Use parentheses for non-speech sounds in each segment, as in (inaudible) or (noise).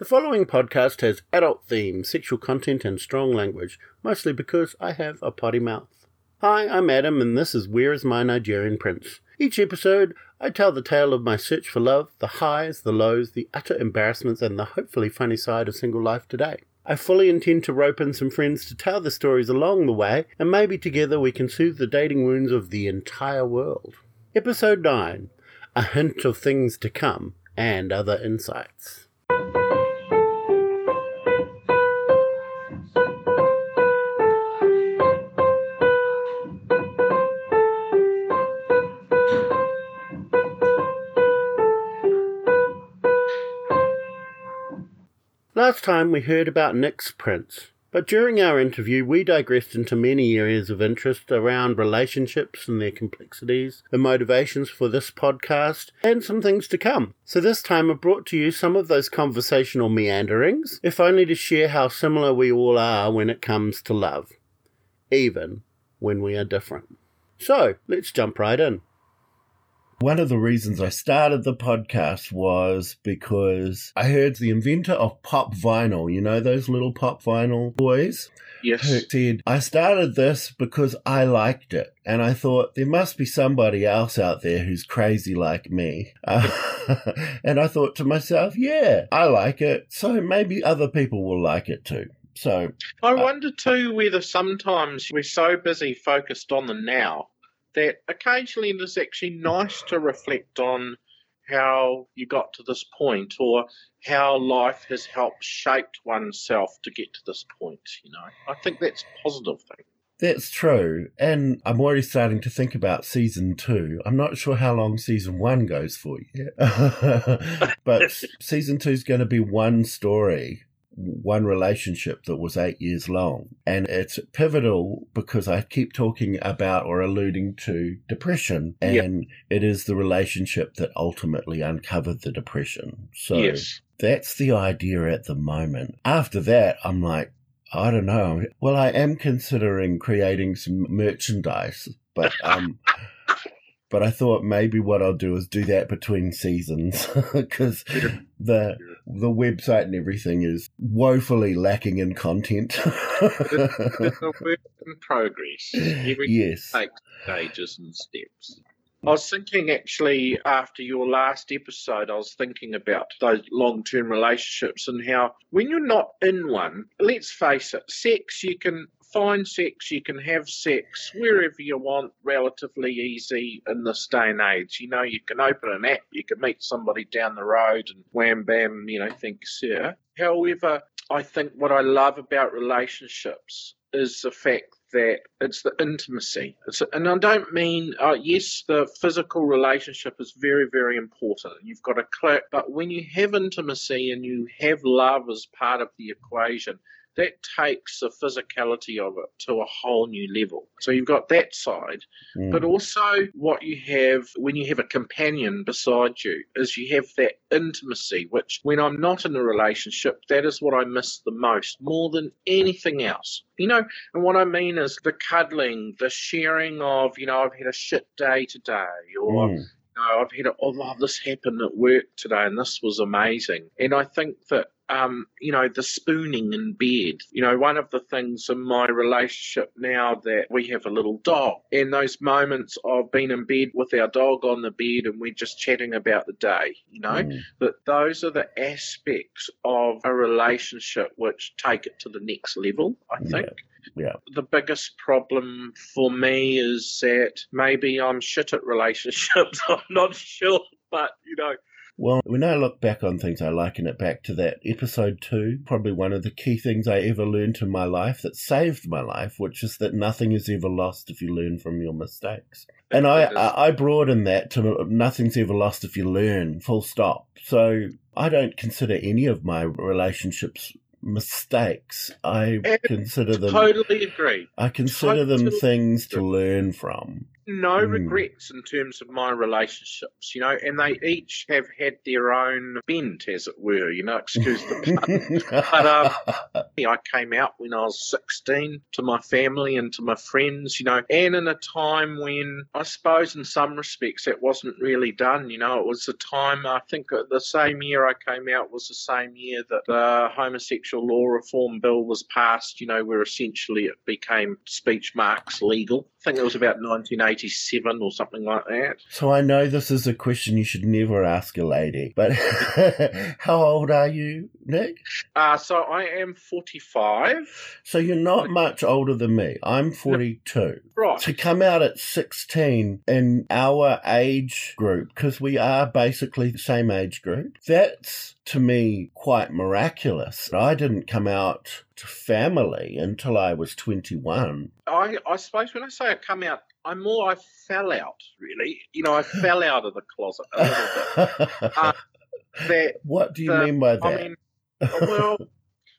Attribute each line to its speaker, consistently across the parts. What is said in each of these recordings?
Speaker 1: The following podcast has adult themes, sexual content, and strong language, mostly because I have a potty mouth. Hi, I'm Adam, and this is Where is My Nigerian Prince? Each episode, I tell the tale of my search for love, the highs, the lows, the utter embarrassments, and the hopefully funny side of single life today. I fully intend to rope in some friends to tell the stories along the way, and maybe together we can soothe the dating wounds of the entire world. Episode 9 A Hint of Things to Come and Other Insights. Last time we heard about Nick's prince, but during our interview we digressed into many areas of interest around relationships and their complexities, the motivations for this podcast, and some things to come. So this time I brought to you some of those conversational meanderings, if only to share how similar we all are when it comes to love, even when we are different. So let's jump right in. One of the reasons I started the podcast was because I heard the inventor of pop vinyl, you know, those little pop vinyl boys?
Speaker 2: Yes.
Speaker 1: Who said, I started this because I liked it. And I thought there must be somebody else out there who's crazy like me. Uh, (laughs) and I thought to myself, yeah, I like it. So maybe other people will like it too. So
Speaker 2: I wonder too whether sometimes we're so busy focused on the now that occasionally it is actually nice to reflect on how you got to this point or how life has helped shape oneself to get to this point, you know. I think that's a positive thing.
Speaker 1: That's true. And I'm already starting to think about season two. I'm not sure how long season one goes for yet. (laughs) but (laughs) season two is going to be one story one relationship that was eight years long. And it's pivotal because I keep talking about or alluding to depression, and yep. it is the relationship that ultimately uncovered the depression. So
Speaker 2: yes.
Speaker 1: that's the idea at the moment. After that, I'm like, I don't know. Well, I am considering creating some merchandise, but (laughs) um, but I thought maybe what I'll do is do that between seasons (laughs) because the the website and everything is woefully lacking in content.
Speaker 2: it's a (laughs) work in progress. Everything
Speaker 1: yes.
Speaker 2: takes stages and steps. I was thinking actually after your last episode, I was thinking about those long term relationships and how when you're not in one, let's face it, sex you can find sex, you can have sex wherever you want, relatively easy in this day and age. You know, you can open an app, you can meet somebody down the road and wham bam, you know, think, sir. However, I think what I love about relationships is the fact that it's the intimacy. It's, and I don't mean, uh, yes, the physical relationship is very, very important. You've got to click, but when you have intimacy and you have love as part of the equation, that takes the physicality of it to a whole new level. So you've got that side, mm. but also what you have when you have a companion beside you is you have that intimacy, which when I'm not in a relationship, that is what I miss the most, more than anything else. You know, and what I mean is the cuddling, the sharing of, you know, I've had a shit day today, or mm. I've had a, oh, this happened at work today and this was amazing. And I think that um, you know, the spooning in bed. You know, one of the things in my relationship now that we have a little dog, and those moments of being in bed with our dog on the bed and we're just chatting about the day, you know, mm. that those are the aspects of a relationship which take it to the next level, I think.
Speaker 1: Yeah. Yeah.
Speaker 2: The biggest problem for me is that maybe I'm shit at relationships. (laughs) I'm not sure, but you know,
Speaker 1: well, when I look back on things, I liken it back to that episode two. Probably one of the key things I ever learned in my life that saved my life, which is that nothing is ever lost if you learn from your mistakes. And I, I broaden that to nothing's ever lost if you learn, full stop. So I don't consider any of my relationships mistakes. I and consider them
Speaker 2: totally agree.
Speaker 1: I consider totally them things to learn from
Speaker 2: no mm. regrets in terms of my relationships, you know, and they each have had their own bent, as it were, you know, excuse the pun. (laughs) but, um, I came out when I was 16 to my family and to my friends, you know, and in a time when I suppose in some respects that wasn't really done, you know, it was a time, I think the same year I came out was the same year that the homosexual law reform bill was passed, you know, where essentially it became speech marks legal. I think it was about 1987 or something like that.
Speaker 1: So I know this is a question you should never ask a lady, but (laughs) how old are you, Nick?
Speaker 2: Uh, so I am 45.
Speaker 1: So you're not much older than me. I'm 42.
Speaker 2: Right.
Speaker 1: To come out at 16 in our age group, because we are basically the same age group, that's to me quite miraculous. I didn't come out to family until I was 21.
Speaker 2: I, I suppose when I say I come out, I'm more I fell out, really. You know, I fell out of the closet a little bit. (laughs) Uh,
Speaker 1: that, what do you the, mean by that? I mean,
Speaker 2: well,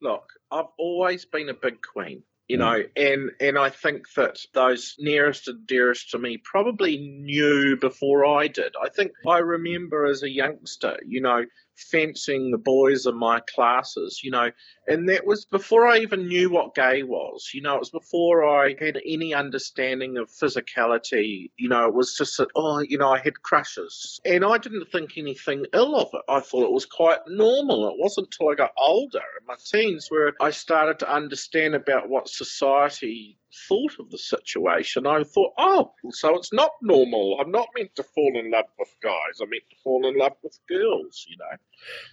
Speaker 2: look, I've always been a big queen you hmm. know and and i think that those nearest and dearest to me probably knew before i did i think i remember as a youngster you know fencing the boys in my classes, you know, and that was before I even knew what gay was, you know, it was before I had any understanding of physicality, you know, it was just that, oh, you know, I had crushes. And I didn't think anything ill of it. I thought it was quite normal. It wasn't until I got older in my teens where I started to understand about what society thought of the situation, I thought, oh, so it's not normal. I'm not meant to fall in love with guys. I'm meant to fall in love with girls, you know.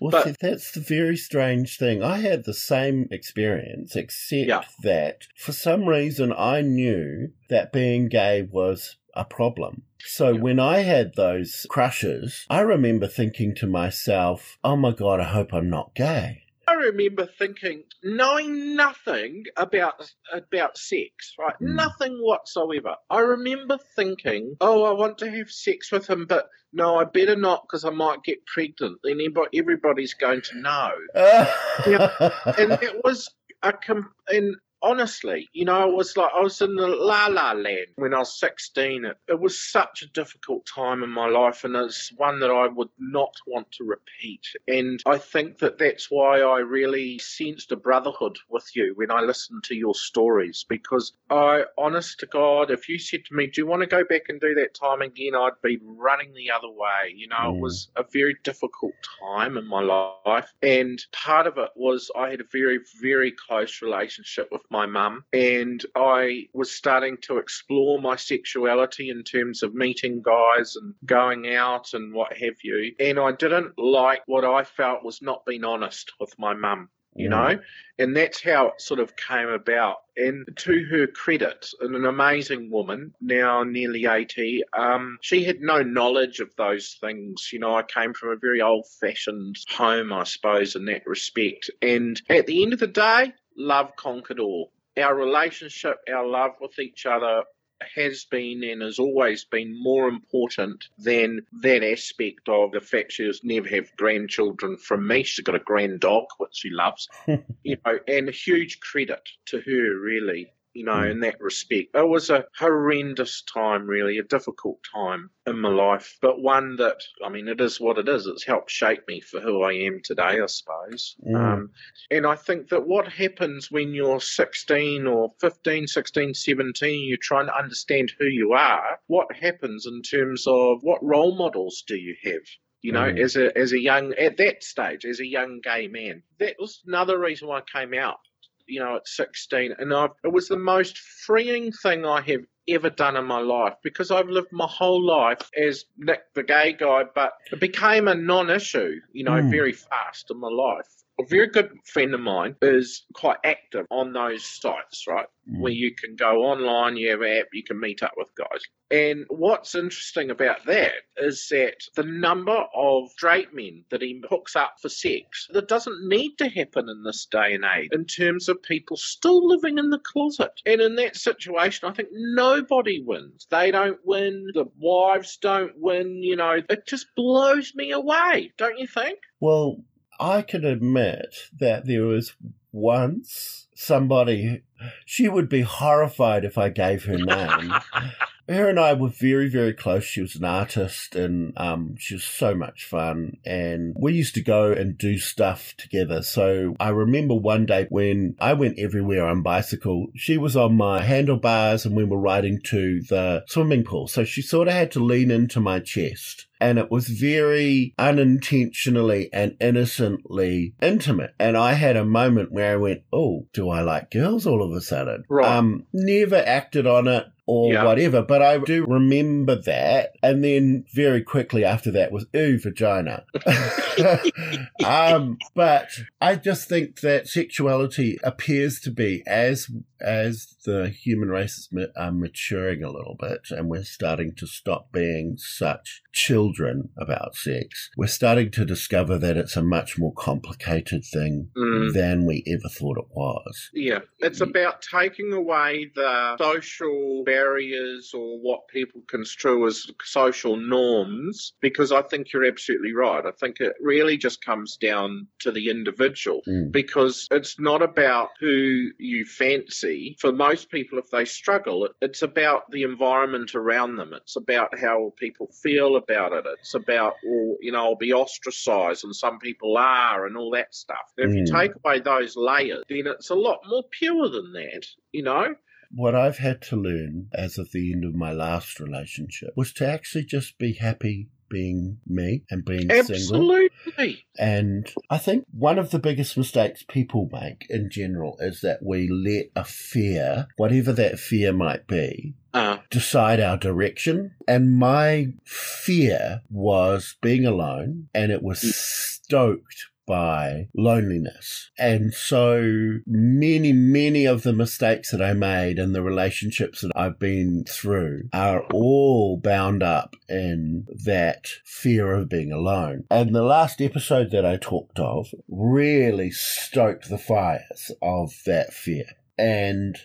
Speaker 1: Well, but, see, that's the very strange thing. I had the same experience, except yeah. that for some reason I knew that being gay was a problem. So yeah. when I had those crushes, I remember thinking to myself, oh my God, I hope I'm not gay.
Speaker 2: Remember thinking, knowing nothing about about sex, right? Mm. Nothing whatsoever. I remember thinking, oh, I want to have sex with him, but no, I better not because I might get pregnant. Then everybody's going to know. (laughs) yeah. And it was a com- and honestly, you know, it was like I was in the la la land when I was 16. It, it, was such a difficult time in my life, and it's one that I would not want to repeat. And I think that that's why I really sensed a brotherhood with you when I listened to your stories, because I, honest to God, if you said to me, Do you want to go back and do that time again? I'd be running the other way. You know, mm. it was a very difficult time in my life. And part of it was I had a very, very close relationship with my mum, and I was starting to explore my sexuality in terms of meeting guys and going out and what have you. And I didn't like what I felt was not being honest with my mum you know? And that's how it sort of came about. And to her credit an amazing woman now nearly 80 um, she had no knowledge of those things you know? I came from a very old fashioned home i suppose in that respect. And at the end of the day love conquered all. Our relationship, our love with each other has been and has always been more important than that aspect of the fact she has never have grandchildren from me. She's got a grand dog, which she loves, (laughs) you know, and a huge credit to her, really you know, mm. in that respect. It was a horrendous time, really, a difficult time in my life, but one that, I mean, it is what it is. It's helped shape me for who I am today, I suppose. Mm. Um, and I think that what happens when you're 16 or 15, 16, 17, you're trying to understand who you are, what happens in terms of what role models do you have? you know, mm. as a as a young at that stage, as a young gay man. That was another reason why I came out you know, at 16. And I've, it was the most freeing thing I have ever done in my life because I've lived my whole life as Nick the gay guy, but it became a non issue, you know, mm. very fast in my life a very good friend of mine is quite active on those sites, right? Mm. Where you can go online, you have an app, you can meet up with guys. And what's interesting about that is that the number of straight men that he hooks up for sex, that doesn't need to happen in this day and age in terms of people still living in the closet. And in that situation, I think nobody wins. They don't win, the wives don't win, you know, it just blows me away, don't you think?
Speaker 1: Well, I can admit that there was once somebody, she would be horrified if I gave her name. (laughs) her and I were very, very close. She was an artist and um, she was so much fun. And we used to go and do stuff together. So I remember one day when I went everywhere on bicycle, she was on my handlebars and we were riding to the swimming pool. So she sort of had to lean into my chest and it was very unintentionally and innocently intimate. And I had a moment where I went, "Oh, do I like girls?" All of a sudden,
Speaker 2: Right.
Speaker 1: um, never acted on it or
Speaker 2: Yeah.
Speaker 1: whatever, but I do remember that. And then very quickly after that was ooh vagina. (laughs) um, but I just think that sexuality appears to be as as the human race is ma- uh, maturing a little bit, and we're starting to stop being such children about sex. We're starting to discover that it's a much more complicated thing
Speaker 2: Mm.
Speaker 1: than we ever thought it was.
Speaker 2: Yeah, it's about taking away the social barriers or what people construe as social norms because I think you're absolutely right. I think it really just comes down to the individual
Speaker 1: Mm.
Speaker 2: because it's not about who you fancy. For most people, if they struggle, it's about the environment around them. It's about how people feel about it. It's about, well, you know, I'll be ostracized and some people are and all that stuff. If you
Speaker 1: Mm.
Speaker 2: take away those layers, then it's a lot more pure than that, you know?
Speaker 1: What I've had to learn as of the end of my last relationship was to actually just be happy being me and being single.
Speaker 2: Absolutely.
Speaker 1: And I think one of the biggest mistakes people make in general is that we let a fear, whatever that fear might be,
Speaker 2: Uh,
Speaker 1: decide our direction. And my fear was being alone, and it was stoked by loneliness. And so many, many of the mistakes that I made and the relationships that I've been through are all bound up in that fear of being alone. And the last episode that I talked of really stoked the fires of that fear. And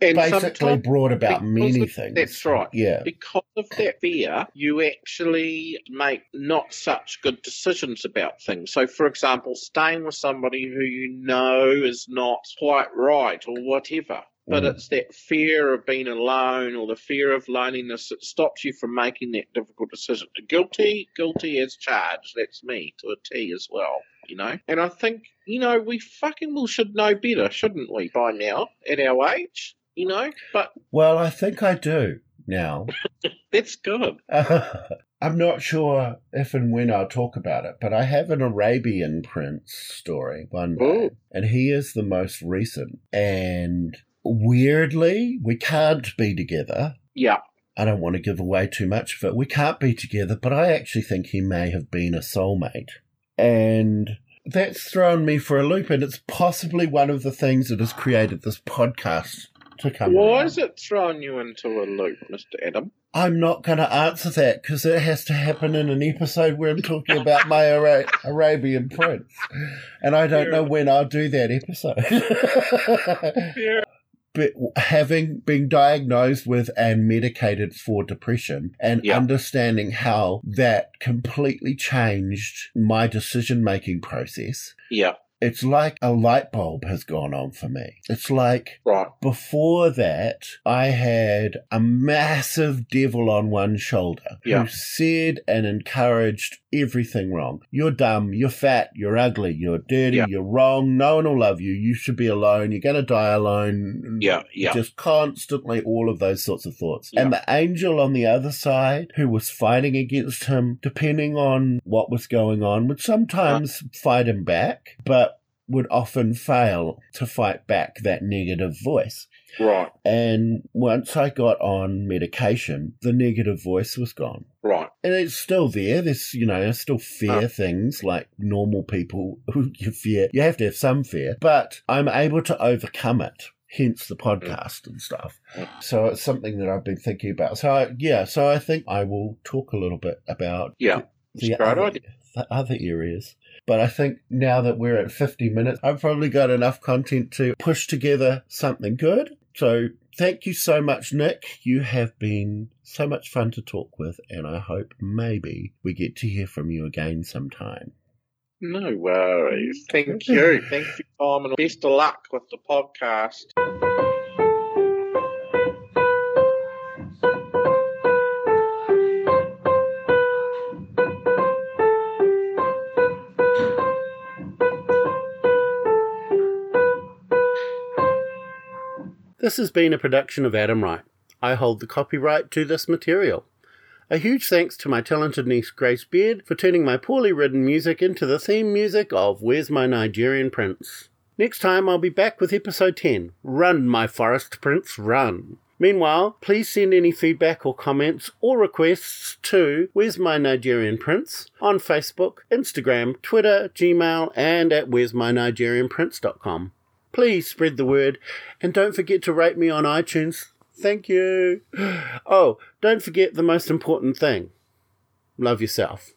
Speaker 2: and
Speaker 1: basically brought about many
Speaker 2: of-
Speaker 1: things.
Speaker 2: that's right.
Speaker 1: Yeah.
Speaker 2: because of that fear, you actually make not such good decisions about things. So, for example, staying with somebody who you know is not quite right or whatever. But
Speaker 1: Mm.
Speaker 2: it's that fear of being alone or the fear of loneliness that stops you from making that difficult decision. Guilty, guilty as charged. That's me to a T as well, you know? And I think, you know, we fucking well should know better, shouldn't we, by now, at our age? You know? But
Speaker 1: Well, I think I do now. (laughs)
Speaker 2: that's good. (laughs)
Speaker 1: I'm not sure if and when I'll talk about it, but I have an Arabian prince story one day,
Speaker 2: Ooh.
Speaker 1: and he is the most recent. And weirdly, we can't be together.
Speaker 2: Yeah.
Speaker 1: I don't want to give away too much of it. We can't be together, but I actually think he may have been a soulmate. And that's thrown me for a loop, and it's possibly one of the things that has created this podcast to come.
Speaker 2: Why
Speaker 1: around.
Speaker 2: is it throwing you into a loop, Mr. Adam?
Speaker 1: I'm not going to answer that because it has to happen in an episode where I'm talking about my Ara- Arabian prince, and I don't know when I'll do that episode. (laughs) Having been diagnosed with and medicated for depression and
Speaker 2: Yeah.
Speaker 1: understanding how that completely changed my decision making process,
Speaker 2: Yeah.
Speaker 1: it's like a light bulb has gone on for me. It's like
Speaker 2: Right.
Speaker 1: before that, I had a massive devil on one shoulder
Speaker 2: Yeah.
Speaker 1: who said and encouraged everything wrong. You're dumb, you're fat, you're ugly, you're dirty,
Speaker 2: Yeah.
Speaker 1: you're wrong, no one will love you, you should be alone, you're going to die alone.
Speaker 2: Yeah. Yeah.
Speaker 1: Just constantly all of those sorts of thoughts.
Speaker 2: Yeah.
Speaker 1: And the angel on the other side, who was fighting against him, depending on what was going on, would sometimes uh. fight him back, but would often fail to fight back that negative voice.
Speaker 2: Right.
Speaker 1: And once I got on medication, the negative voice was gone.
Speaker 2: Right.
Speaker 1: And it's still there. There's, you know, I still fear
Speaker 2: Oh.
Speaker 1: things like normal people (laughs) who you fear. You have to have some fear, but I'm able to overcome it. Hence the podcast and stuff. So it's something that I've been thinking about. So I, yeah, so I think I will talk a little bit about
Speaker 2: Yeah.
Speaker 1: the other, the other areas. But I think now that we're at 50 minutes, I've probably got enough content to push together something good. So thank you so much, Nick. You have been so much fun to talk with, and I hope maybe we get to hear from you again sometime.
Speaker 2: No worries. Thank (laughs) you. Thank you, Tom, and best of luck with the podcast.
Speaker 1: This has been a production of Adam Wright. I hold the copyright to this material. A huge thanks to my talented niece Grace Beard for turning my poorly written music into the theme music of Where's My Nigerian Prince. Next time I'll be back with episode 10 Run, My Forest Prince, Run. Meanwhile, please send any feedback or comments or requests to Where's My Nigerian Prince on Facebook, Instagram, Twitter, Gmail, and at Where's My Nigerian Prince.com. Please spread the word and don't forget to rate me on iTunes. Thank you. (gasps) Oh, don't forget the most important thing love yourself.